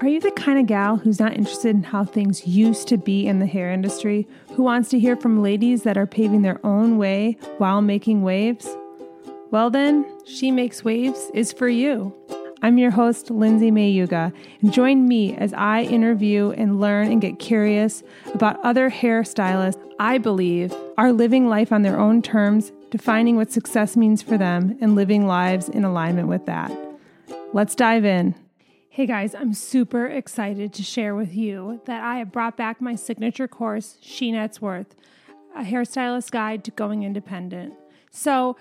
Are you the kind of gal who's not interested in how things used to be in the hair industry, who wants to hear from ladies that are paving their own way while making waves? Well, then, She Makes Waves is for you. I'm your host, Lindsay Mayuga, and join me as I interview and learn and get curious about other hairstylists I believe are living life on their own terms, defining what success means for them, and living lives in alignment with that. Let's dive in. Hey guys, I'm super excited to share with you that I have brought back my signature course, She Worth, a hairstylist guide to going independent. So,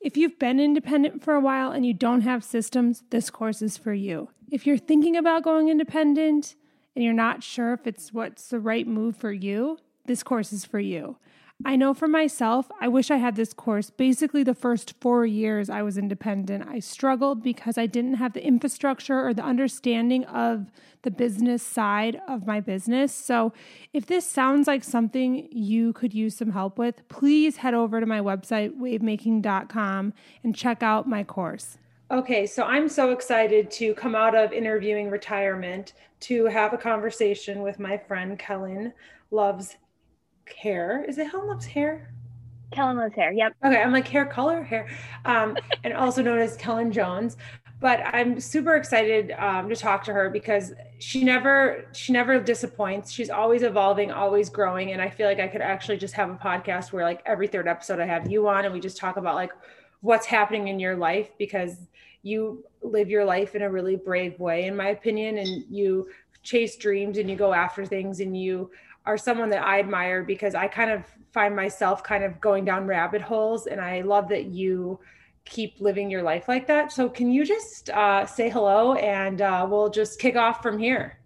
if you've been independent for a while and you don't have systems, this course is for you. If you're thinking about going independent and you're not sure if it's what's the right move for you, this course is for you. I know for myself, I wish I had this course. Basically, the first four years I was independent, I struggled because I didn't have the infrastructure or the understanding of the business side of my business. So, if this sounds like something you could use some help with, please head over to my website, wavemaking.com, and check out my course. Okay, so I'm so excited to come out of interviewing retirement to have a conversation with my friend Kellyn Loves hair. Is it Helen Loves Hair? Kellyn Loves Hair. Yep. Okay, I'm like hair color, hair, um, and also known as Kellyn Jones. But I'm super excited um, to talk to her because she never she never disappoints. She's always evolving, always growing, and I feel like I could actually just have a podcast where like every third episode I have you on and we just talk about like what's happening in your life because you live your life in a really brave way, in my opinion, and you chase dreams and you go after things and you are someone that I admire because I kind of find myself kind of going down rabbit holes and I love that you keep living your life like that. So can you just uh, say hello and uh, we'll just kick off from here.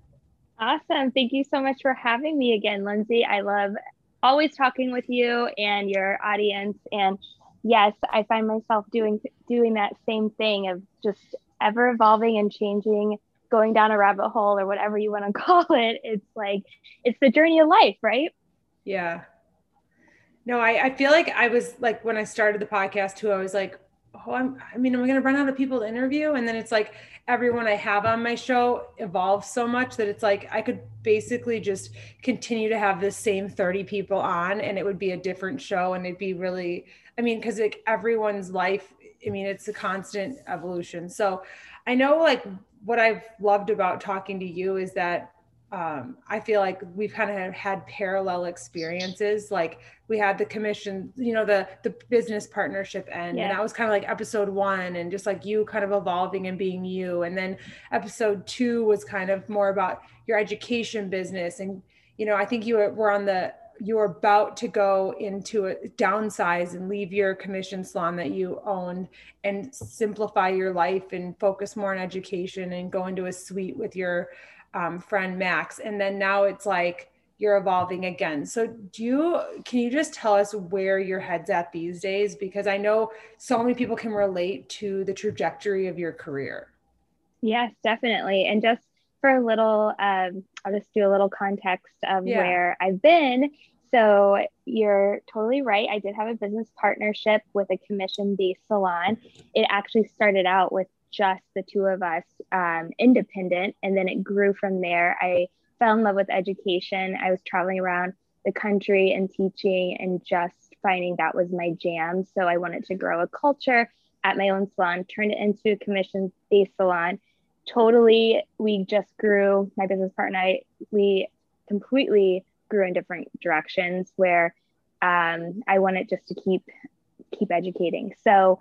Awesome. Thank you so much for having me again, Lindsay. I love always talking with you and your audience. And yes, I find myself doing doing that same thing of just ever evolving and changing going down a rabbit hole or whatever you want to call it. It's like it's the journey of life, right? Yeah. No, I, I feel like I was like when I started the podcast too, I was like, oh, I'm I mean, am I gonna run out of people to interview? And then it's like everyone I have on my show evolves so much that it's like I could basically just continue to have the same 30 people on and it would be a different show and it'd be really I mean, because like everyone's life, I mean, it's a constant evolution. So I know like what I've loved about talking to you is that um, I feel like we've kind of had parallel experiences. Like we had the commission, you know, the the business partnership end, yeah. and that was kind of like episode one, and just like you kind of evolving and being you. And then episode two was kind of more about your education business, and you know, I think you were on the you're about to go into a downsize and leave your commission salon that you owned and simplify your life and focus more on education and go into a suite with your um, friend Max. And then now it's like you're evolving again. So do you can you just tell us where your head's at these days? Because I know so many people can relate to the trajectory of your career. Yes, definitely. And just for a little, um, I'll just do a little context of yeah. where I've been. So you're totally right. I did have a business partnership with a commission based salon. It actually started out with just the two of us, um, independent, and then it grew from there. I fell in love with education. I was traveling around the country and teaching and just finding that was my jam. So I wanted to grow a culture at my own salon, turned it into a commission based salon. Totally, we just grew, my business partner and I, we completely grew in different directions where um, I wanted just to keep keep educating. So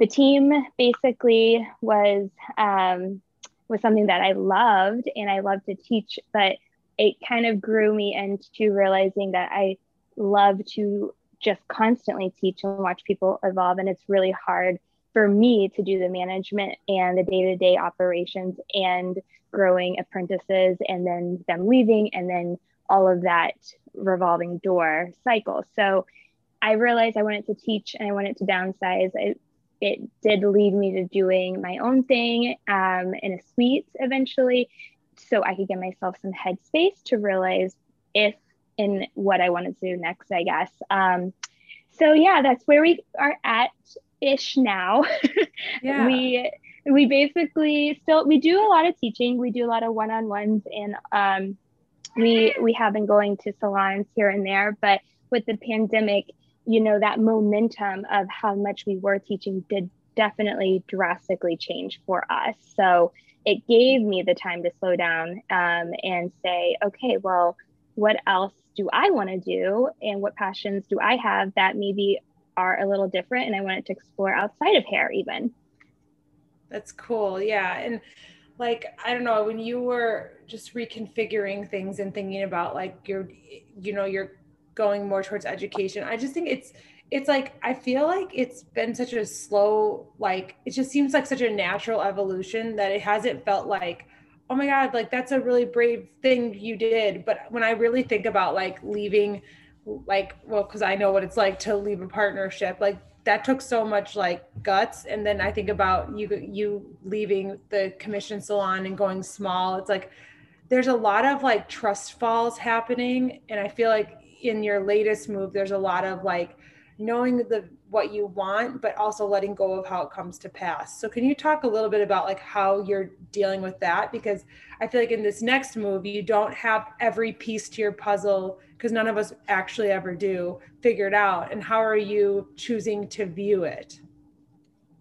the team basically was um, was something that I loved and I loved to teach, but it kind of grew me into realizing that I love to just constantly teach and watch people evolve. And it's really hard for me to do the management and the day to day operations and growing apprentices and then them leaving and then all of that revolving door cycle. So I realized I wanted to teach and I wanted to downsize. It, it did lead me to doing my own thing um, in a suite eventually, so I could give myself some headspace to realize if and what I wanted to do next, I guess. Um, so yeah, that's where we are at ish now. Yeah. we we basically still we do a lot of teaching. We do a lot of one-on-ones and um, we we have been going to salons here and there, but with the pandemic, you know, that momentum of how much we were teaching did definitely drastically change for us. So it gave me the time to slow down um, and say, okay, well, what else do I want to do? And what passions do I have that maybe are a little different? And I wanted to explore outside of hair, even. That's cool. Yeah. And like, I don't know, when you were just reconfiguring things and thinking about like your, you know, you're going more towards education, I just think it's, it's like I feel like it's been such a slow, like it just seems like such a natural evolution that it hasn't felt like, oh my God, like that's a really brave thing you did. But when I really think about like leaving, like, well, because I know what it's like to leave a partnership, like that took so much like guts. And then i think about you you leaving the commission salon and going small. It's like there's a lot of like trust falls happening. And i feel like in your latest move there's a lot of like knowing the what you want but also letting go of how it comes to pass. So can you talk a little bit about like how you're dealing with that? Because i feel like in this next move you don't have every piece to your puzzle because none of us actually ever do figure it out. And how are you choosing to view it?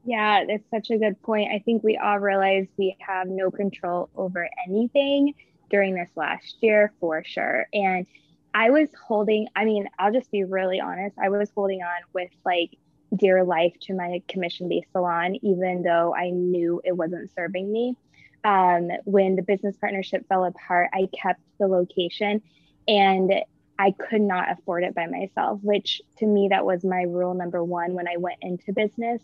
Yeah that's such a good point. I think we all realize we have no control over anything during this last year for sure. And i was holding i mean i'll just be really honest i was holding on with like dear life to my commission based salon even though i knew it wasn't serving me. Um, when the business partnership fell apart i kept the location. And I could not afford it by myself, which to me that was my rule number one when I went into business.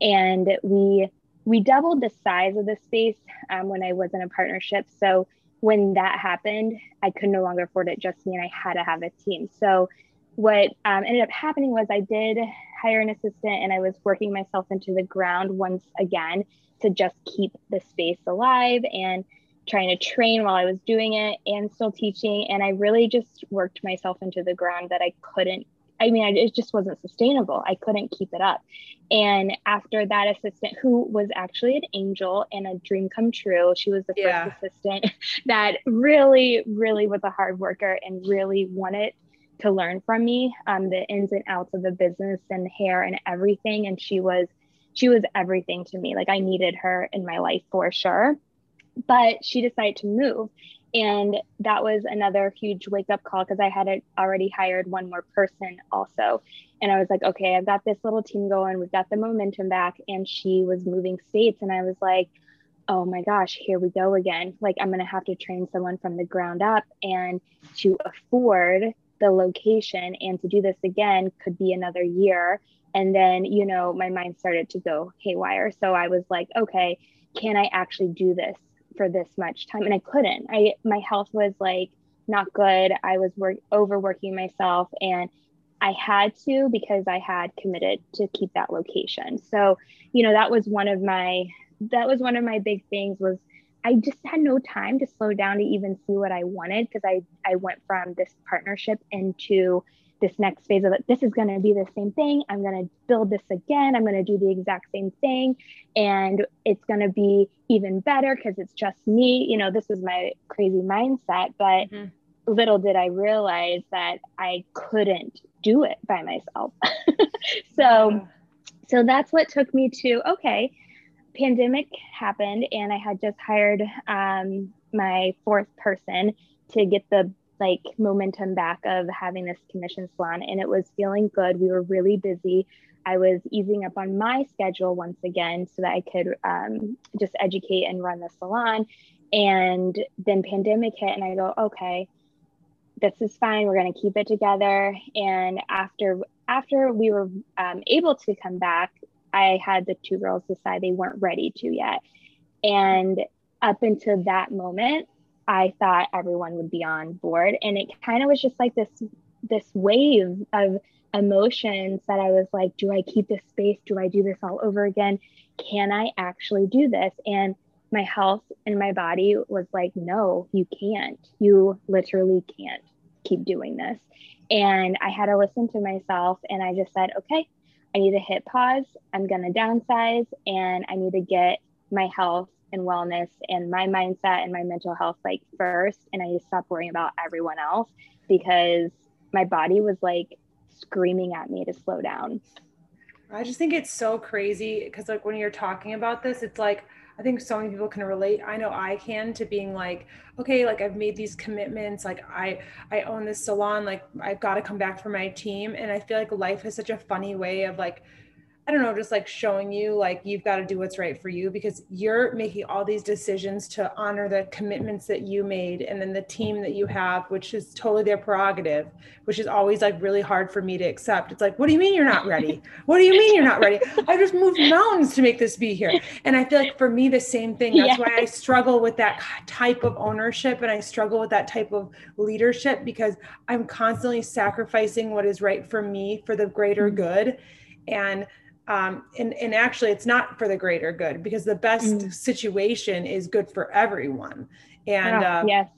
And we we doubled the size of the space um, when I was in a partnership. So when that happened, I could no longer afford it just me, and I had to have a team. So what um, ended up happening was I did hire an assistant, and I was working myself into the ground once again to just keep the space alive and trying to train while I was doing it and still teaching. And I really just worked myself into the ground that I couldn't. I mean, I, it just wasn't sustainable. I couldn't keep it up. And after that assistant, who was actually an angel and a dream come true, she was the yeah. first assistant that really, really was a hard worker and really wanted to learn from me um, the ins and outs of the business and hair and everything. And she was, she was everything to me. Like I needed her in my life for sure but she decided to move. And that was another huge wake up call because i had already hired one more person also. And i was like okay i've got this little team going. We've got the momentum back. And she was moving states. And i was like oh my gosh here we go again. Like i'm going to have to train someone from the ground up. And to afford the location and to do this again could be another year. And then you know my mind started to go haywire. So i was like okay can i actually do this for this much time and I couldn't. I my health was like not good. I was work overworking myself and I had to because I had committed to keep that location. So, you know, that was one of my that was one of my big things was I just had no time to slow down to even see what I wanted because I I went from this partnership into this next phase of it, this is going to be the same thing. I'm going to build this again. I'm going to do the exact same thing. And it's going to be even better because it's just me. You know, this was my crazy mindset. But mm-hmm. little did I realize that I couldn't do it by myself. so, so that's what took me to, okay, pandemic happened and I had just hired um, my fourth person to get the like momentum back of having this commission salon and it was feeling good. We were really busy. I was easing up on my schedule once again so that I could um, just educate and run the salon. And then pandemic hit, and I go, okay, this is fine. We're going to keep it together. And after after we were um, able to come back, I had the two girls decide they weren't ready to yet. And up until that moment, I thought everyone would be on board. And it kind of was just like this this wave of emotions that I was like, do I keep this space? Do I do this all over again? Can I actually do this? And my health and my body was like, no, you can't. You literally can't keep doing this. And I had to listen to myself and I just said, okay, I need to hit pause. I'm going to downsize and I need to get my health and wellness and my mindset and my mental health like first and I just stopped worrying about everyone else because my body was like screaming at me to slow down. I just think it's so crazy because like when you're talking about this, it's like I think so many people can relate. I know I can to being like, okay, like I've made these commitments, like I I own this salon, like I've got to come back for my team. And I feel like life is such a funny way of like I don't know, just like showing you like you've got to do what's right for you because you're making all these decisions to honor the commitments that you made and then the team that you have, which is totally their prerogative, which is always like really hard for me to accept. It's like, what do you mean you're not ready? What do you mean you're not ready? I just moved mountains to make this be here. And I feel like for me, the same thing. That's yeah. why I struggle with that type of ownership and I struggle with that type of leadership because I'm constantly sacrificing what is right for me for the greater mm-hmm. good. And um, and, and actually it's not for the greater good because the best mm. situation is good for everyone and oh, uh, yes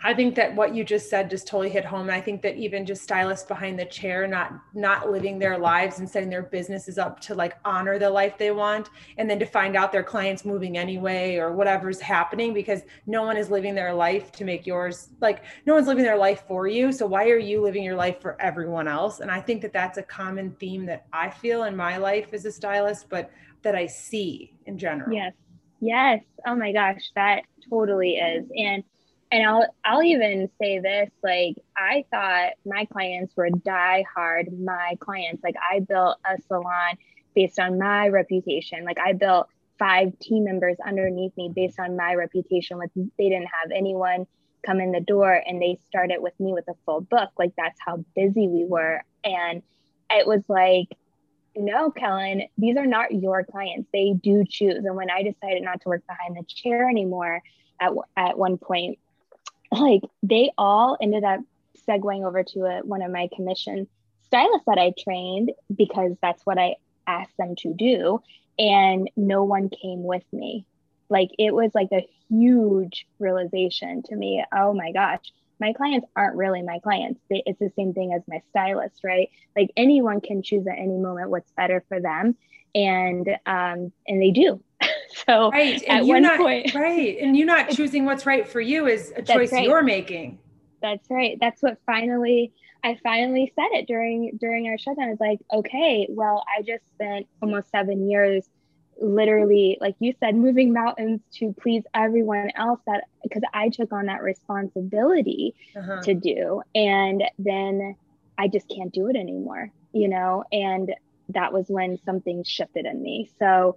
I think that what you just said just totally hit home. And I think that even just stylists behind the chair, not not living their lives and setting their businesses up to like honor the life they want, and then to find out their clients moving anyway or whatever's happening because no one is living their life to make yours like no one's living their life for you. So why are you living your life for everyone else? And I think that that's a common theme that I feel in my life as a stylist, but that I see in general. Yes. Yes. Oh my gosh, that totally is. And and I'll I'll even say this like I thought my clients were die hard my clients. Like I built a salon based on my reputation. Like I built five team members underneath me based on my reputation. With they didn't have anyone come in the door and they started with me with a full book. Like that's how busy we were. And it was like no Kellyn these are not your clients. They do choose. And when I decided not to work behind the chair anymore at, at one point like they all ended up segueing over to a, one of my commission stylists that I trained because that's what I asked them to do. And no one came with me. Like it was like a huge realization to me. Oh my gosh, my clients aren't really my clients. It's the same thing as my stylist, right? Like anyone can choose at any moment what's better for them, and um, and they do. so right. and you're not, point, right. And you're not choosing what's right for you is a choice right. you're making. That's right. That's what finally I finally said it during during our shutdown. It's like, okay, well, I just spent almost seven years literally, like you said, moving mountains to please everyone else that because I took on that responsibility uh-huh. to do. And then I just can't do it anymore, you know? And that was when something shifted in me. So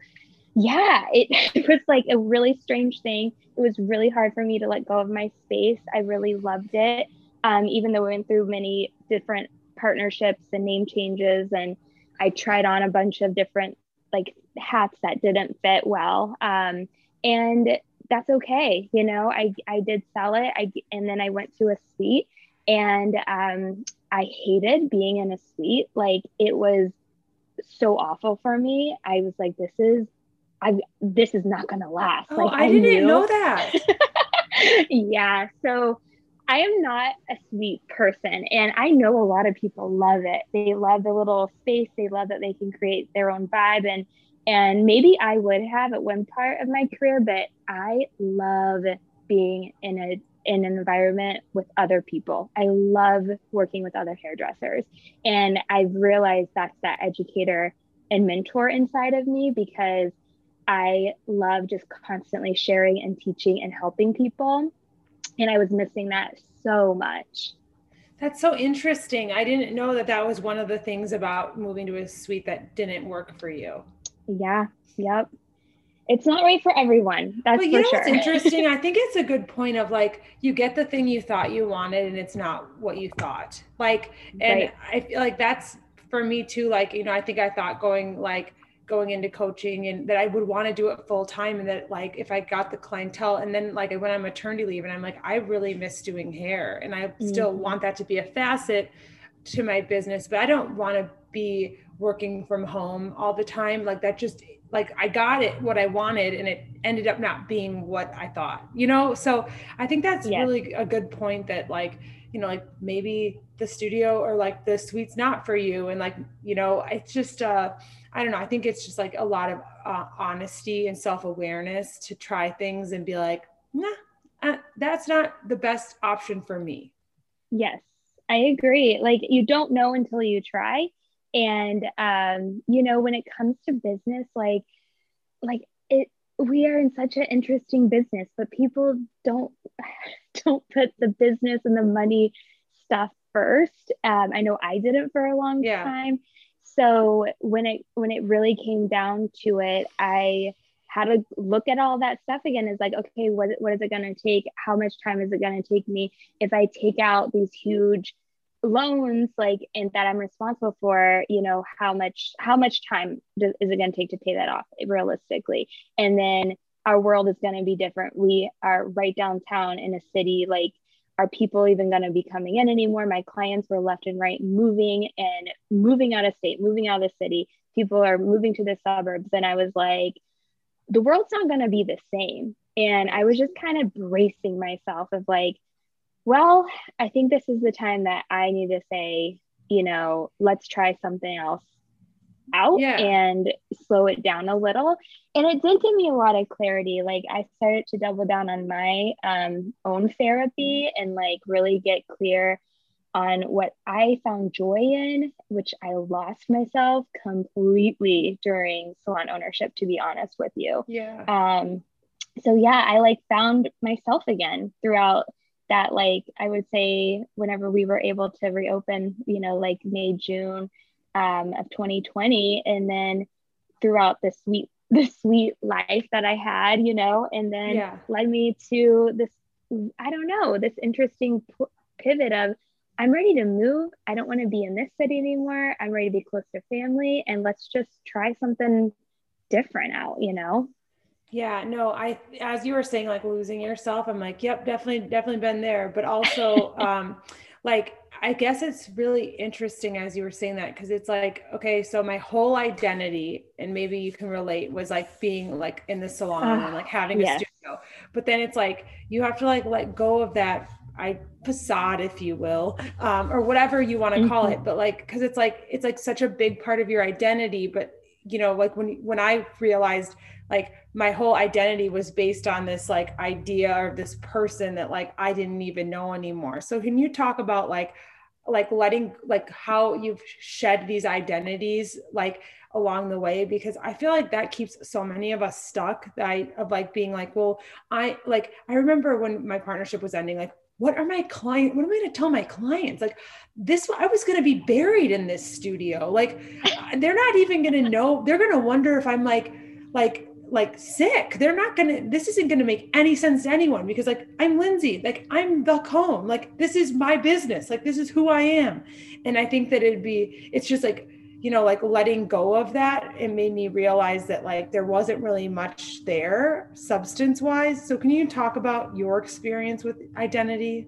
yeah, it, was like a really strange thing. It was really hard for me to let go of my space. I really loved it. Um, even though we went through many different partnerships and name changes, and I tried on a bunch of different like hats that didn't fit well. Um, and that's okay. You know, I, I did sell it. I, and then I went to a suite and um, I hated being in a suite. Like it was so awful for me. I was like, this is I this is not gonna last. Oh, like I, I didn't knew. know that. yeah. So I am not a suite person and I know a lot of people love it. They love the little space, they love that they can create their own vibe and and maybe I would have at one part of my career, but I love being in a in an environment with other people. I love working with other hairdressers. And I've realized that's that educator and mentor inside of me because I love just constantly sharing and teaching and helping people. And I was missing that so much. That's so interesting. I didn't know that that was one of the things about moving to a suite that didn't work for you. Yeah. Yep. It's not right for everyone. That's but you know sure. what's interesting? I think it's a good point of like you get the thing you thought you wanted and it's not what you thought. Like, and right. I feel like that's for me too. Like, you know, I think I thought going like going into coaching and that I would want to do it full time and that like if I got the clientele and then like when I went on maternity leave and I'm like I really miss doing hair and I mm-hmm. still want that to be a facet to my business but I don't want to be working from home all the time like that just like I got it what I wanted and it ended up not being what I thought you know so I think that's yes. really a good point that like you know like maybe the studio or like the suite's not for you and like you know it's just uh i don't know. I think it's just like a lot of uh, honesty and self-awareness to try things and be like nah uh, that's not the best option for me. Yes i agree. Like you don't know until you try. And um you know when it comes to business like like it we are in such an interesting business but people don't don't put the business and the money stuff first. Um, i know i didn't for a long yeah. time so when it when it really came down to it i had to look at all that stuff again. Is like okay what, what is it going to take? How much time is it going to take me if i take out these huge loans like and that i'm responsible for you know how much how much time is it going to take to pay that off realistically? And then our world is going to be different. We are right downtown in a city like are people even going to be coming in anymore? My clients were left and right moving and moving out of state moving out of the city. People are moving to the suburbs. And i was like the world's not going to be the same. And i was just kind of bracing myself of like well, I think this is the time that I need to say, you know, let's try something else out yeah. and slow it down a little. And it did give me a lot of clarity. Like I started to double down on my um, own therapy and like really get clear on what I found joy in, which I lost myself completely during salon ownership, to be honest with you. Yeah. Um, so yeah, I like found myself again throughout that like I would say whenever we were able to reopen, you know, like May, June um, of 2020, and then throughout the sweet the sweet life that I had, you know, and then yeah. led me to this I don't know this interesting p- pivot of I'm ready to move. I don't want to be in this city anymore. I'm ready to be close to family, and let's just try something different out, you know. Yeah, no, I as you were saying like losing yourself, I'm like, yep, definitely definitely been there, but also um like I guess it's really interesting as you were saying that because it's like, okay, so my whole identity, and maybe you can relate, was like being like in the salon uh, and like having yes. a studio. But then it's like you have to like let go of that I facade, if you will, um, or whatever you want to call mm-hmm. it. But like, because it's like it's like such a big part of your identity. But you know, like when when I realized like my whole identity was based on this like idea of this person that like I didn't even know anymore. So can you talk about like like letting like how you've shed these identities like along the way because I feel like that keeps so many of us stuck that I, of like being like well I like I remember when my partnership was ending like what are my client what am i going to tell my clients? Like this i was going to be buried in this studio. Like they're not even going to know they're going to wonder if i'm like like like sick. They're not gonna, this isn't gonna make any sense to anyone because like I'm Lindsay, like I'm the comb, like this is my business, like this is who I am. And I think that it'd be, it's just like, you know, like letting go of that, it made me realize that like there wasn't really much there substance wise. So can you talk about your experience with identity?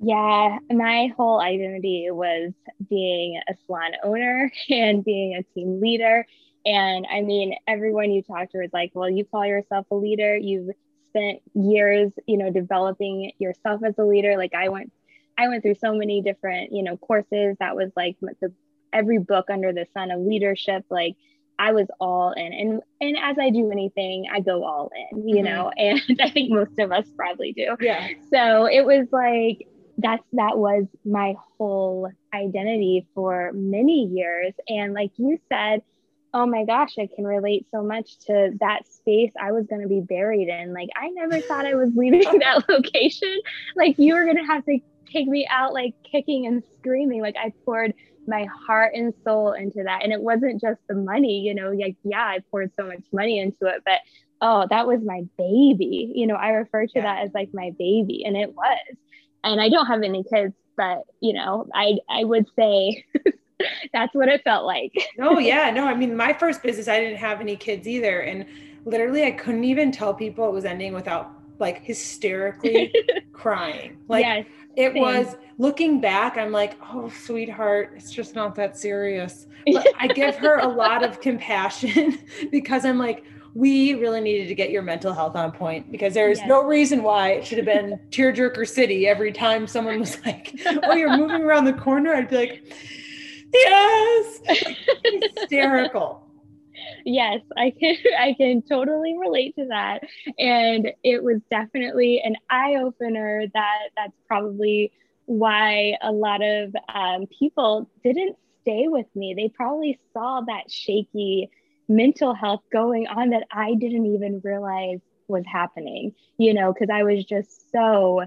Yeah, my whole identity was being a salon owner and being a team leader and I mean, everyone you talk to is like, well, you call yourself a leader. You've spent years, you know, developing yourself as a leader. Like I went, I went through so many different, you know, courses. That was like the every book under the sun of leadership. Like I was all in, and and as I do anything, I go all in, you mm-hmm. know. And I think most of us probably do. Yeah. So it was like that's that was my whole identity for many years, and like you said oh my gosh, I can relate so much to that space I was going to be buried in. Like, I never thought I was leaving that location. Like, you were going to have to take me out, like, kicking and screaming. Like, I poured my heart and soul into that. And it wasn't just the money, you know, like, yeah, I poured so much money into it, but oh, that was my baby. You know, I refer to yeah. that as like my baby, and it was. And I don't have any kids, but, you know, I, I would say, that's what it felt like. oh yeah, no, I mean my first business I didn't have any kids either and literally I couldn't even tell people it was ending without like hysterically crying. Like yes, it same. was looking back I'm like, "Oh, sweetheart, it's just not that serious." But I give her a lot of compassion because I'm like, we really needed to get your mental health on point because there's yes. no reason why it should have been tearjerker city every time someone was like, "Oh, you're moving around the corner." I'd be like, "Yes!" Hysterical. Yes, I can. I can totally relate to that, and it was definitely an eye opener. That that's probably why a lot of um, people didn't stay with me. They probably saw that shaky mental health going on that I didn't even realize was happening, you know, because I was just so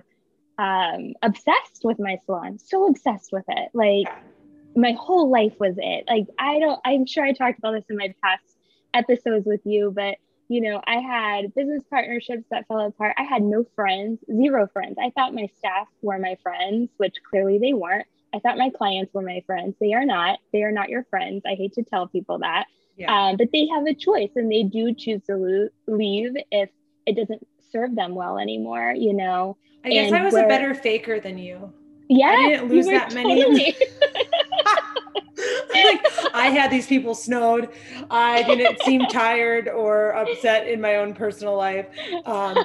um, obsessed with my salon, so obsessed with it. Like my whole life was it. Like I don't, I'm sure I talked about this in my past episodes with you, but you know, I had business partnerships that fell apart. I had no friends, zero friends. I thought my staff were my friends, which clearly they weren't. I thought my clients were my friends. They are not. They are not your friends. I hate to tell people that. Yeah. Um, but they have a choice and they do choose to lo- leave if it doesn't serve them well anymore, you know. I guess and I was a better faker than you. Yeah. I didn't lose that many. Totally. like I had these people snowed. I didn't seem tired or upset in my own personal life. Um,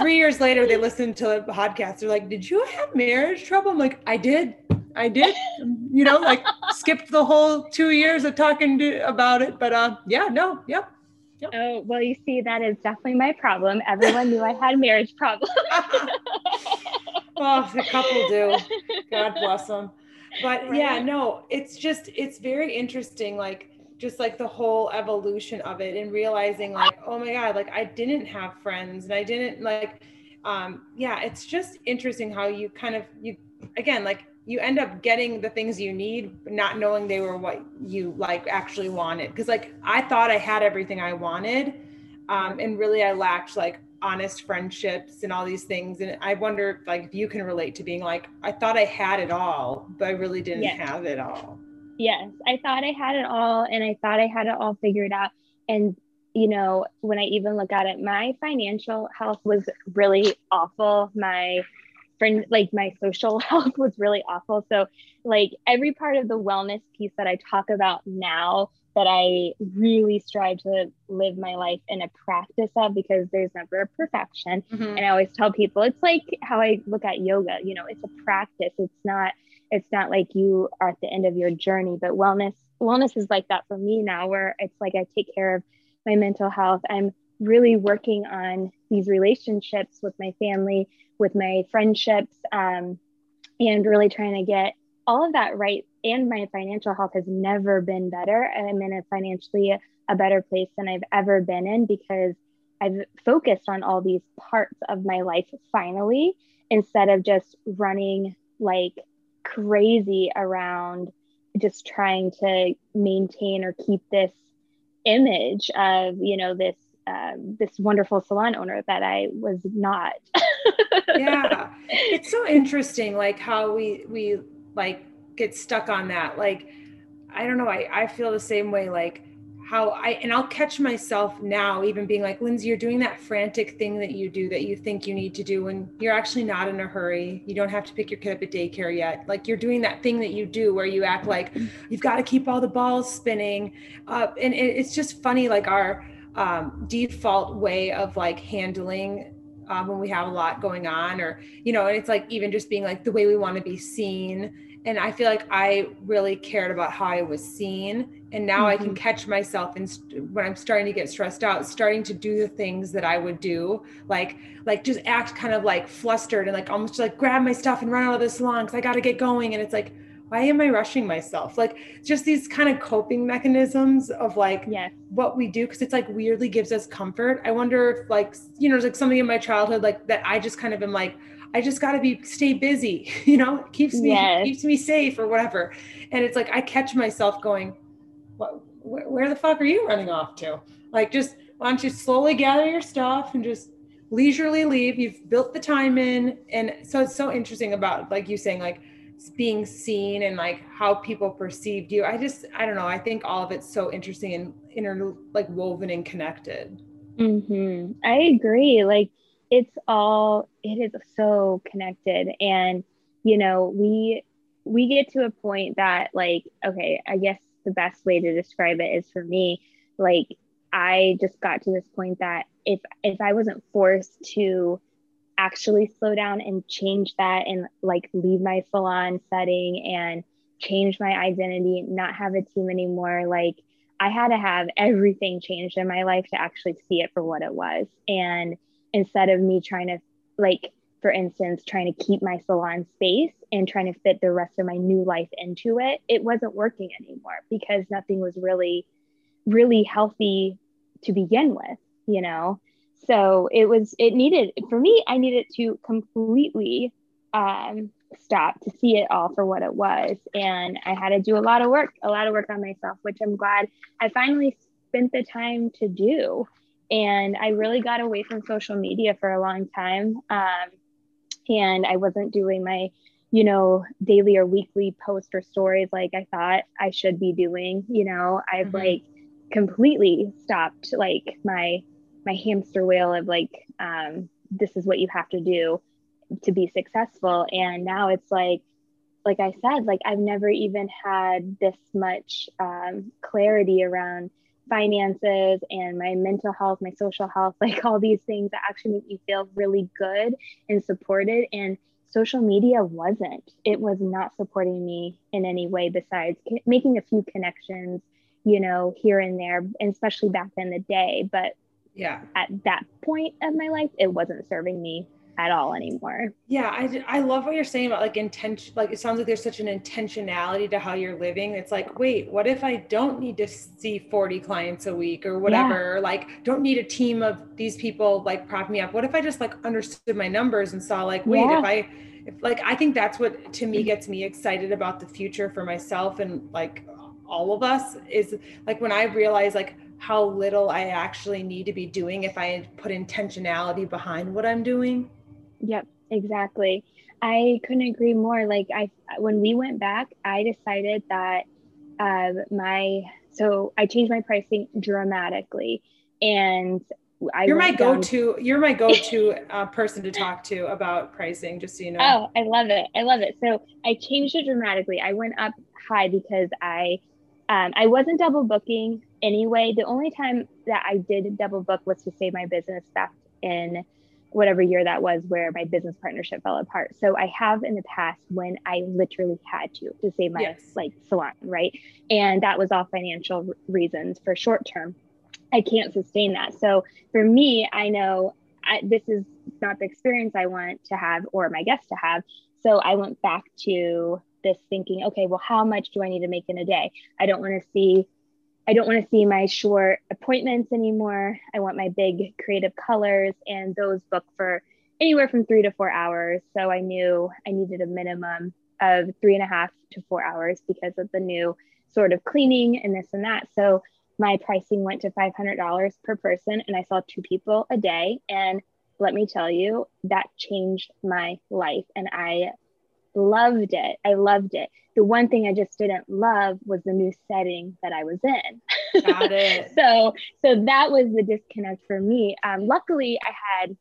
three years later, they listened to a podcast. They're like, "Did you have marriage trouble?" I'm like, "I did. I did, you know, like skipped the whole two years of talking to, about it. But uh, yeah, no, yep. yep. Oh, well, you see, that is definitely my problem. Everyone knew I had marriage problems. oh, the couple do. God bless them. But right. yeah, no, it's just, it's very interesting. Like, just like the whole evolution of it and realizing like oh my god like i didn't have friends and i didn't like um yeah it's just interesting how you kind of you again like you end up getting the things you need not knowing they were what you like actually wanted because like i thought i had everything i wanted um, and really i lacked like honest friendships and all these things. And i wonder like if you can relate to being like i thought i had it all but i really didn't yes. have it all. Yes i thought i had it all and i thought i had it all figured out. And you know when i even look at it my financial health was really awful. My friend like my social health was really awful. So like every part of the wellness piece that i talk about now that i really strive to live my life in a practice of because there's never a perfection mm-hmm. and i always tell people it's like how i look at yoga you know it's a practice it's not it's not like you are at the end of your journey but wellness wellness is like that for me now where it's like i take care of my mental health i'm really working on these relationships with my family with my friendships um, and really trying to get all of that right. And my financial health has never been better. I'm in a financially a better place than I've ever been in because I've focused on all these parts of my life finally, instead of just running like crazy around just trying to maintain or keep this image of, you know, this um, this wonderful salon owner that I was not. yeah, it's so interesting, like how we we like get stuck on that. Like, I don't know, I I feel the same way. Like how I and I'll catch myself now, even being like, Lindsay, you're doing that frantic thing that you do that you think you need to do, when you're actually not in a hurry. You don't have to pick your kid up at daycare yet. Like you're doing that thing that you do where you act like you've got to keep all the balls spinning. Uh, and it, it's just funny, like our um, default way of like handling uh, when we have a lot going on or you know and it's like even just being like the way we want to be seen and i feel like i really cared about how i was seen and now mm-hmm. i can mm-hmm. catch myself and st- when i'm starting to get stressed out starting to do the things that i would do like like just act kind of like flustered and like almost like grab my stuff and run out of the salon because i got to get going and it's like why am I rushing myself? Like just these kind of coping mechanisms of like yes. what we do because it's like weirdly gives us comfort. I wonder if like you know, there's like something in my childhood like that I just kind of am like, I just gotta be stay busy, you know, it keeps me yes. keeps me safe or whatever. And it's like I catch myself going, What wh- where the fuck are you running off to? Like just why don't you slowly gather your stuff and just leisurely leave? You've built the time in. And so it's so interesting about like you saying like being seen and like how people perceived you. I just, I don't know. I think all of it's so interesting and inter like woven and connected. Mm-hmm. I agree. Like it's all, it is so connected. And, you know, we, we get to a point that like, okay, I guess the best way to describe it is for me, like I just got to this point that if if I wasn't forced to actually slow down and change that and like leave my salon setting and change my identity, not have a team anymore, like I had to have everything changed in my life to actually see it for what it was. And instead of me trying to like for instance, trying to keep my salon space and trying to fit the rest of my new life into it, it wasn't working anymore because nothing was really, really healthy to begin with, you know? So it was, it needed, for me, I needed to completely um, stop to see it all for what it was. And I had to do a lot of work, a lot of work on myself, which I'm glad I finally spent the time to do. And I really got away from social media for a long time. Um, and I wasn't doing my, you know, daily or weekly post or stories like I thought I should be doing. You know, I've mm-hmm. like completely stopped like my my hamster wheel of like um, this is what you have to do to be successful. And now it's like like I said, like I've never even had this much um, clarity around finances and my mental health, my social health, like all these things that actually make me feel really good and supported. And social media wasn't, it was not supporting me in any way besides making a few connections, you know, here and there, and especially back in the day. But yeah, at that point of my life, it wasn't serving me at all anymore. Yeah, I, I love what you're saying about like intention. Like it sounds like there's such an intentionality to how you're living. It's like, wait, what if I don't need to see 40 clients a week or whatever? Yeah. Like, don't need a team of these people like prop me up. What if I just like understood my numbers and saw like, wait, yeah. if I, if like, I think that's what to me mm-hmm. gets me excited about the future for myself and like all of us is like when I realize like how little I actually need to be doing if I put intentionality behind what I'm doing. Yep, exactly. I couldn't agree more. Like I, when we went back, I decided that uh, my so I changed my pricing dramatically, and I you're my go-to. You're my go-to uh, person to talk to about pricing. Just so you know. Oh, I love it. I love it. So I changed it dramatically. I went up high because I, um, I wasn't double booking anyway. The only time that I did double book was to save my business back in whatever year that was where my business partnership fell apart. So I have in the past when I literally had to to save my yes. like salon, right? And that was all financial reasons for short term. I can't sustain that. So for me, I know I, this is not the experience I want to have or my guests to have. So I went back to this thinking, okay, well, how much do I need to make in a day? I don't want to see I don't want to see my short appointments anymore. I want my big creative colors, and those book for anywhere from three to four hours. So I knew I needed a minimum of three and a half to four hours because of the new sort of cleaning and this and that. So my pricing went to $500 per person, and I saw two people a day. And let me tell you, that changed my life. And I loved it. I loved it. The one thing I just didn't love was the new setting that I was in. Got it. so, so that was the disconnect for me. Um, luckily, I had,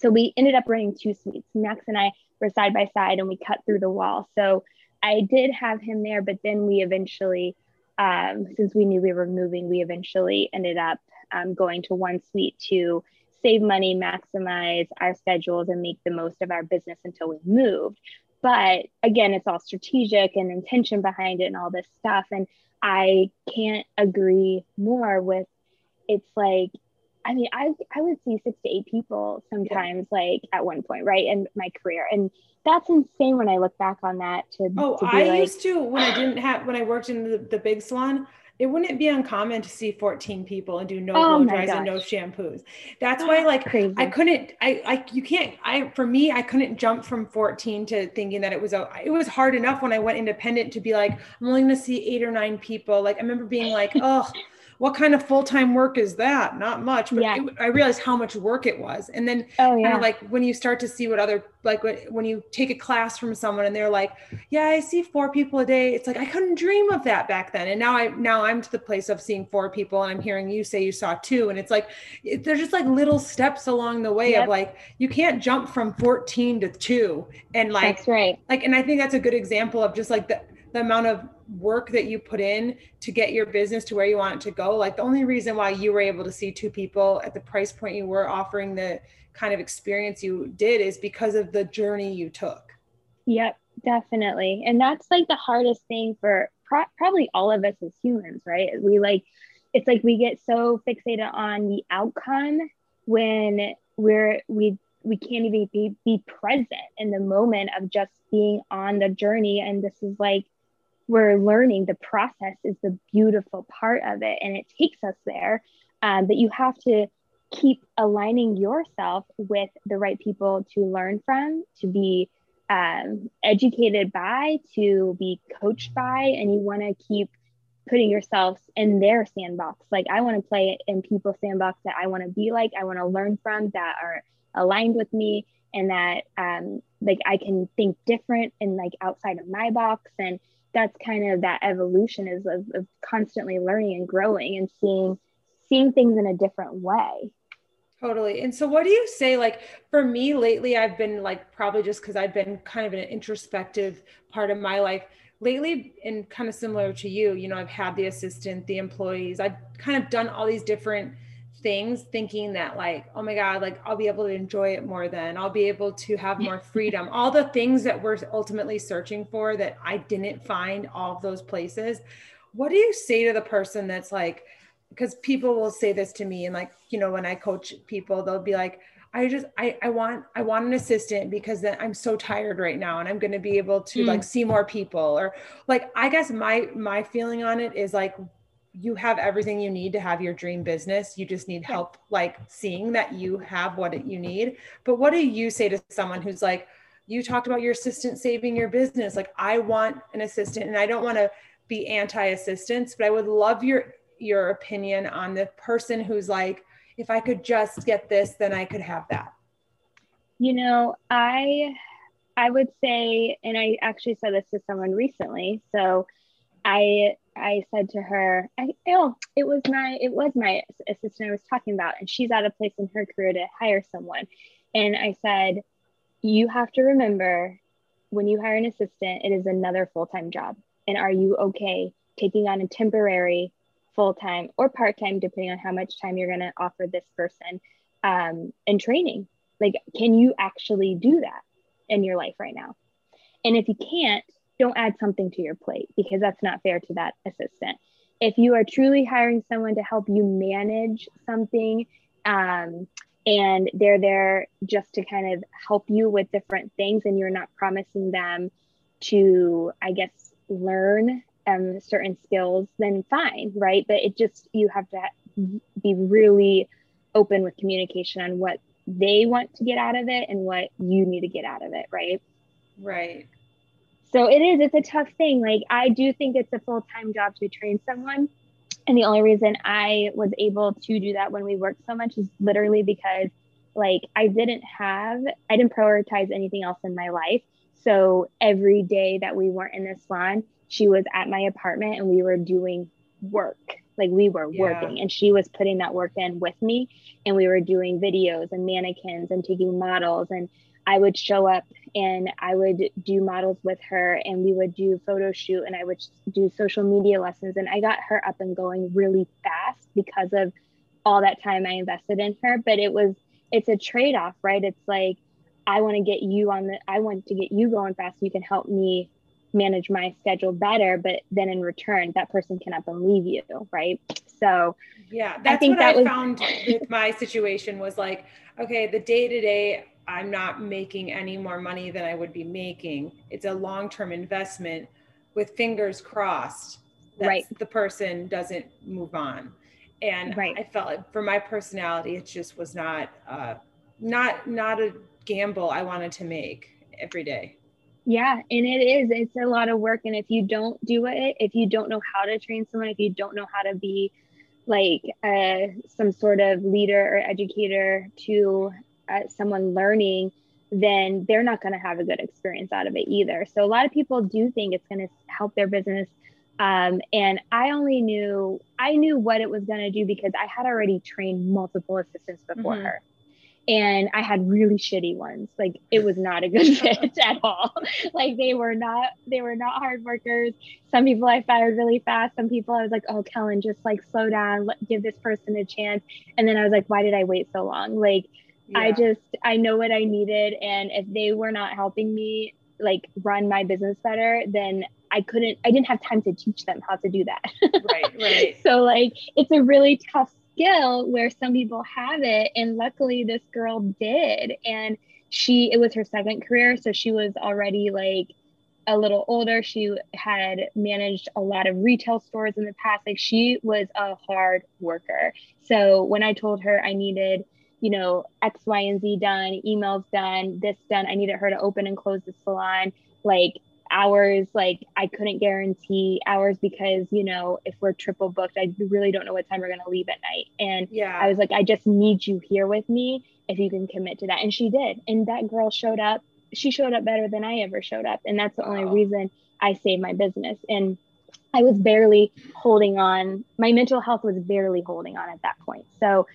so we ended up renting two suites. Max and I were side by side, and we cut through the wall. So I did have him there, but then we eventually, um, since we knew we were moving, we eventually ended up um, going to one suite to save money, maximize our schedules, and make the most of our business until we moved. But again, it's all strategic and intention behind it and all this stuff. And I can't agree more with it's like, I mean, I, I would see six to eight people sometimes, yeah. like at one point, right, in my career. And that's insane when I look back on that. To, oh, to I like, used to, when I didn't have, when I worked in the, the big salon, it wouldn't be uncommon to see 14 people and do no oh blow dries and no shampoos. That's why like Crazy. I couldn't I like you can't I for me I couldn't jump from 14 to thinking that it was a it was hard enough when I went independent to be like I'm only going to see 8 or 9 people. Like I remember being like, "Oh, what kind of full-time work is that? Not much but yeah. it, i realized how much work it was. And then oh, yeah. kind of like when you start to see what other like when you take a class from someone and they're like yeah i see four people a day. It's like i couldn't dream of that back then. And now i now i'm to the place of seeing four people and i'm hearing you say you saw two. And it's like it, they're just like little steps along the way yep. of like you can't jump from 14 to two. And like that's right. like and i think that's a good example of just like the the amount of work that you put in to get your business to where you want it to go. Like the only reason why you were able to see two people at the price point you were offering the kind of experience you did is because of the journey you took. Yep, definitely. And that's like the hardest thing for pro- probably all of us as humans, right? We like, it's like we get so fixated on the outcome when we're, we, we can't even be, be present in the moment of just being on the journey. And this is like, we're learning the process is the beautiful part of it and it takes us there um, but you have to keep aligning yourself with the right people to learn from, to be um, educated by, to be coached by, and you want to keep putting yourself in their sandbox. Like I want to play in people's sandbox that I want to be like, I want to learn from that are aligned with me and that um, like I can think different and like outside of my box. And that's kind of that evolution is of, of constantly learning and growing and seeing seeing things in a different way. Totally. And so, what do you say? Like, for me lately, I've been like, probably just because I've been kind of an introspective part of my life lately, and kind of similar to you, you know, I've had the assistant, the employees, I've kind of done all these different things thinking that, like, oh my God, like, I'll be able to enjoy it more then, I'll be able to have more freedom. all the things that we're ultimately searching for that I didn't find all of those places. What do you say to the person that's like, because people will say this to me and like you know when i coach people they'll be like i just i i want i want an assistant because then i'm so tired right now and i'm going to be able to mm. like see more people or like i guess my my feeling on it is like you have everything you need to have your dream business you just need help like seeing that you have what you need but what do you say to someone who's like you talked about your assistant saving your business like i want an assistant and i don't want to be anti-assistance but i would love your your opinion on the person who's like, if I could just get this, then I could have that? You know, I I would say, and I actually said this to someone recently. So I I said to her, I oh, it was my it was my assistant I was talking about, and she's at a place in her career to hire someone. And I said, you have to remember when you hire an assistant, it is another full-time job. And are you okay taking on a temporary full time or part time, depending on how much time you're going to offer this person um, and training. Like, can you actually do that in your life right now? And if you can't, don't add something to your plate because that's not fair to that assistant. If you are truly hiring someone to help you manage something um, and they're there just to kind of help you with different things and you're not promising them to, I guess, learn um, certain skills, then fine, right? But it just, you have to be really open with communication on what they want to get out of it and what you need to get out of it, right? Right. So it is, it's a tough thing. Like, I do think it's a full time job to train someone. And the only reason I was able to do that when we worked so much is literally because, like, I didn't have, I didn't prioritize anything else in my life. So every day that we weren't in the salon, she was at my apartment and we were doing work like we were yeah. working and she was putting that work in with me and we were doing videos and mannequins and taking models and I would show up and I would do models with her and we would do photo shoot and I would do social media lessons. And I got her up and going really fast because of all that time I invested in her. But it was it's a trade-off right? It's like I want to get you on the I want to get you going fast so you can help me manage my schedule better but then in return that person can up and leave you right? So yeah that's I think what that i was... found with my situation was like okay the day to day i'm not making any more money than i would be making it's a long-term investment with fingers crossed that right. the person doesn't move on and right. i felt like for my personality it just was not uh not not a gamble i wanted to make every day yeah, and it is. It's a lot of work. And if you don't do it, if you don't know how to train someone, if you don't know how to be like uh, some sort of leader or educator to uh, someone learning, then they're not going to have a good experience out of it either. So a lot of people do think it's going to help their business. Um, and I only knew I knew what it was going to do because I had already trained multiple assistants before mm-hmm. her. and I had really shitty ones. Like it was not a good fit at all. like they were not they were not hard workers. Some people I fired really fast. Some people I was like, "Oh, Kellyn, just like slow down. Let, give this person a chance." And then I was like, "Why did I wait so long?" Like yeah. I just I know what I needed and if they were not helping me like run my business better, then I couldn't I didn't have time to teach them how to do that. right, right. So like it's a really tough skill where some people have it and luckily this girl did and she it was her second career so she was already like a little older she had managed a lot of retail stores in the past like she was a hard worker so when i told her i needed you know x y and z done emails done this done. I needed her to open and close the salon. Like hours like i couldn't guarantee hours because you know if we're triple booked i really don't know what time we're going to leave at night. And yeah. I was like i just need you here with me if you can commit to that. And she did. And that girl showed up. She showed up better than i ever showed up. And that's the only reason i saved my business. And i was barely holding on. My mental health was barely holding on at that point. So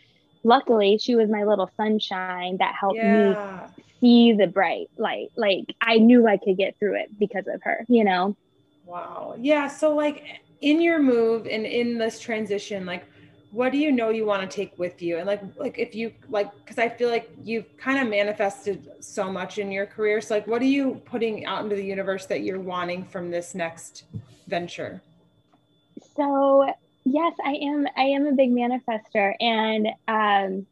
luckily she was my little sunshine that helped yeah. me see the bright light. Like i knew i could get through it because of her you know? Wow. Yeah so like in your move and in this transition like what do you know you want to take with you? And like like if you like because i feel like you've kind of manifested so much in your career. So like what are you putting out into the universe that you're wanting from this next venture? So yes, I am. I am a big manifester, and um,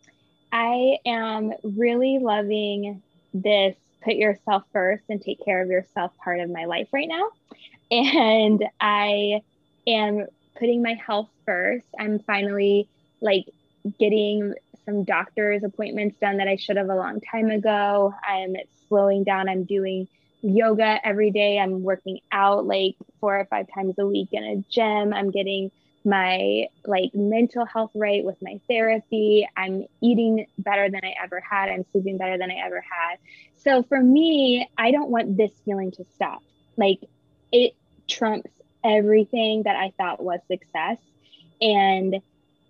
I am really loving this put yourself first and take care of yourself part of my life right now. And I am putting my health first. I'm finally like getting some doctor's appointments done that I should have a long time ago. I'm slowing down. I'm doing yoga every day. I'm working out like four or five times a week in a gym. I'm getting my like mental health right with my therapy. I'm eating better than I ever had. I'm sleeping better than I ever had. So for me, I don't want this feeling to stop. Like it trumps everything that I thought was success. And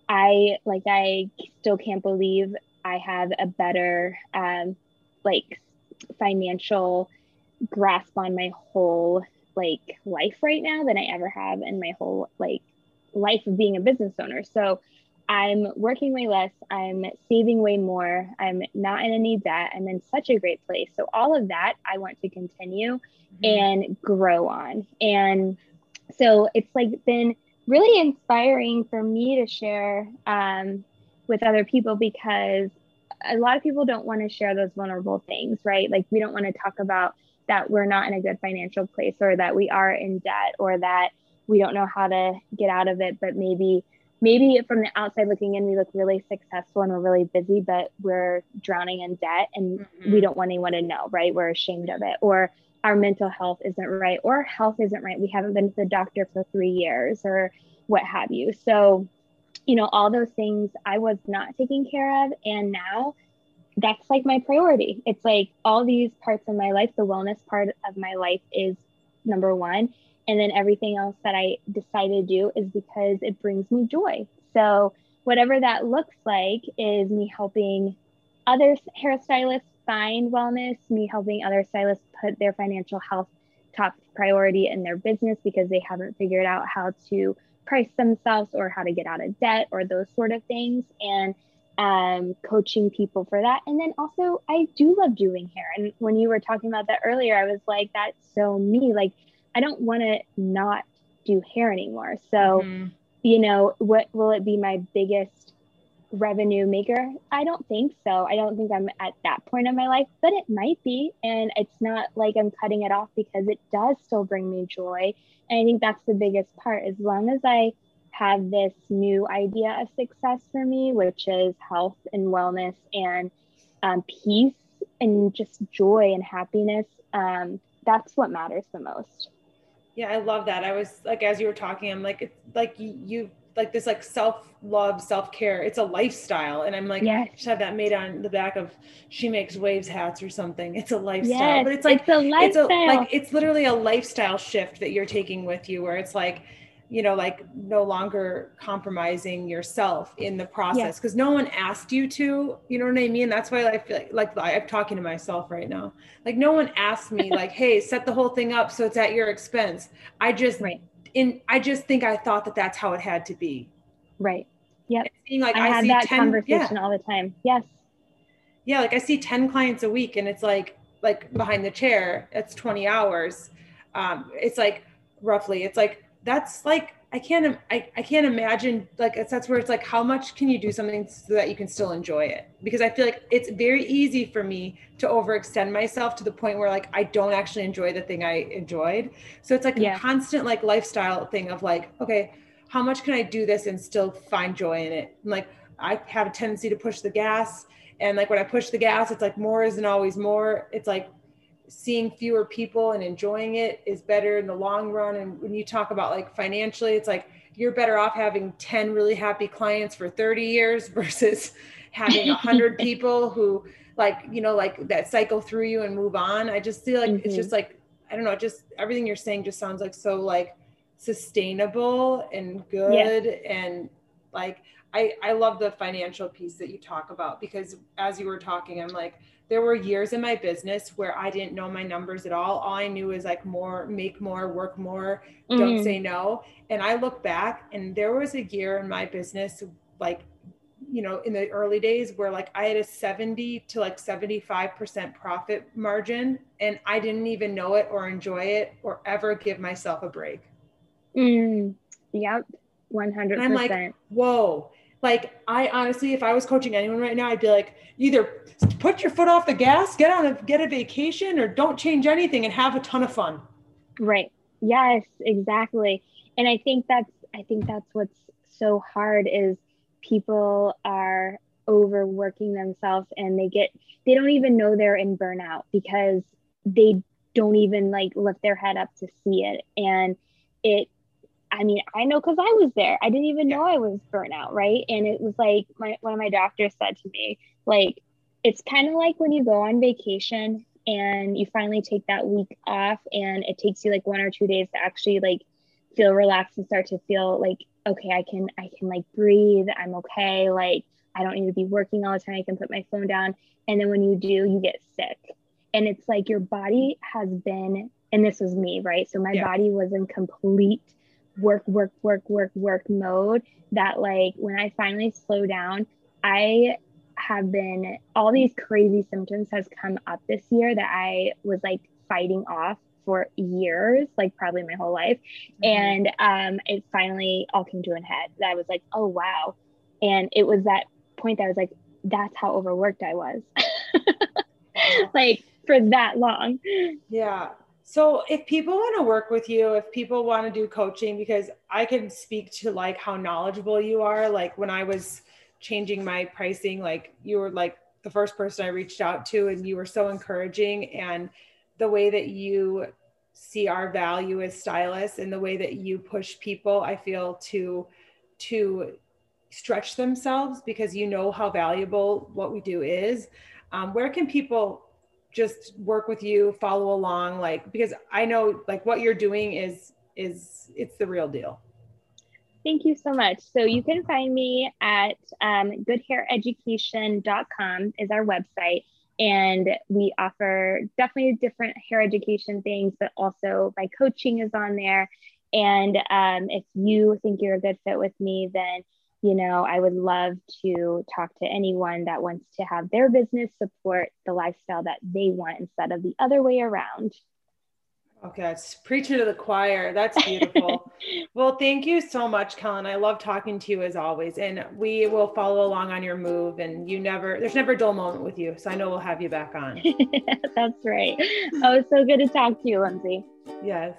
I like I still can't believe I have a better um like financial grasp on my whole like life right now than I ever have in my whole like life of being a business owner. So I'm working way less, I'm saving way more, I'm not in any debt, I'm in such a great place. So all of that I want to continue mm-hmm. and grow on. And so it's like been really inspiring for me to share um, with other people because a lot of people don't want to share those vulnerable things, right? Like we don't want to talk about that we're not in a good financial place or that we are in debt or that we don't know how to get out of it, but maybe maybe from the outside looking in, we look really successful and we're really busy, but we're drowning in debt and mm-hmm. we don't want anyone to know, right? We're ashamed of it. Or our mental health isn't right, or health isn't right. We haven't been to the doctor for three years or what have you. So, you know, all those things I was not taking care of. And now that's like my priority. It's like all these parts of my life, the wellness part of my life is number one and then everything else that I decide to do is because it brings me joy. So, whatever that looks like is me helping other hairstylists find wellness, me helping other stylists put their financial health top priority in their business because they haven't figured out how to price themselves or how to get out of debt or those sort of things. And um, coaching people for that. And then also, I do love doing hair. And when you were talking about that earlier, I was like, that's so me. Like, I don't want to not do hair anymore. So, mm-hmm. you know, what will it be my biggest revenue maker? I don't think so. I don't think I'm at that point in my life, but it might be. And it's not like I'm cutting it off because it does still bring me joy. And I think that's the biggest part. As long as I have this new idea of success for me, which is health and wellness and um, peace and just joy and happiness, um, that's what matters the most. Yeah, I love that. I was like, as you were talking, I'm like, it's like you, like this like self love, self care. It's a lifestyle, and I'm like, yes. just have that made on the back of she makes waves hats or something. It's a lifestyle, yes, but it's like it's a lifestyle. It's a, like it's literally a lifestyle shift that you're taking with you, where it's like you know like no longer compromising yourself in the process because yeah. no one asked you to you know what i mean? That's why i feel like, like i'm talking to myself right now. Like no one asked me like hey set the whole thing up so it's at your expense. I just right. in i just think i thought that that's how it had to be. Right. Yep. Like i, I had that 10, conversation yeah. all the time. Yes. Yeah like i see 10 clients a week and it's like like behind the chair it's 20 hours. Um it's like roughly it's like that's like I can't I, I can't imagine like that's where it's like how much can you do something so that you can still enjoy it? Because I feel like it's very easy for me to overextend myself to the point where like I don't actually enjoy the thing I enjoyed. So it's like yeah. a constant like lifestyle thing of like okay how much can I do this and still find joy in it? And like I have a tendency to push the gas and like when I push the gas it's like more isn't always more. It's like seeing fewer people and enjoying it is better in the long run. And when you talk about like financially, it's like you're better off having 10 really happy clients for 30 years versus having 100 people who like, you know, like that cycle through you and move on. I just feel like mm-hmm. it's just like, I don't know, just everything you're saying just sounds like so like sustainable and good yeah. and like I, I love the financial piece that you talk about because as you were talking, I'm like, there were years in my business where I didn't know my numbers at all. All I knew was like more, make more, work more, mm-hmm. don't say no. And I look back and there was a year in my business, like, you know, in the early days where like I had a 70 to like 75% profit margin and I didn't even know it or enjoy it or ever give myself a break. Mm, yep. 100%. And I'm like, whoa like I honestly, if I was coaching anyone right now, I'd be like, either put your foot off the gas, get on a get a vacation, or don't change anything and have a ton of fun. Right. Yes, exactly. And I think that's I think that's what's so hard is people are overworking themselves and they get they don't even know they're in burnout because they don't even like lift their head up to see it and it I mean, I know because I was there. I didn't even know I was burnout, right? And it was like my one of my doctors said to me, like, it's kind of like when you go on vacation and you finally take that week off, and it takes you like one or two days to actually like feel relaxed and start to feel like, okay, I can I can like breathe. I'm okay. Like I don't need to be working all the time. I can put my phone down. And then when you do, you get sick. And it's like your body has been, and this was me, right? So my yeah. body was in complete work, work, work, work, work mode that like when I finally slow down, I have been all these crazy symptoms has come up this year that I was like fighting off for years, like probably my whole life. Mm-hmm. And um, it finally all came to an head. That I was like, oh wow. And it was that point that I was like, that's how overworked I was. like for that long. Yeah. So if people want to work with you, if people want to do coaching, because I can speak to like how knowledgeable you are. Like when I was changing my pricing, like you were like the first person I reached out to, and you were so encouraging. And the way that you see our value as stylists and the way that you push people, I feel to to stretch themselves because you know how valuable what we do is. Um, where can people just work with you, follow along, like because I know like what you're doing is is it's the real deal. Thank you so much. So you can find me at um, goodhaireducation.com is our website. And we offer definitely different hair education things, but also my coaching is on there. And um, if you think you're a good fit with me, then you know, I would love to talk to anyone that wants to have their business support the lifestyle that they want instead of the other way around. Oh, okay, it's preaching to the choir. That's beautiful. well, thank you so much, Kellyn. I love talking to you as always, and we will follow along on your move. And you never, there's never a dull moment with you, so I know we'll have you back on. That's right. Oh, it's so good to talk to you, Lindsay. Yes.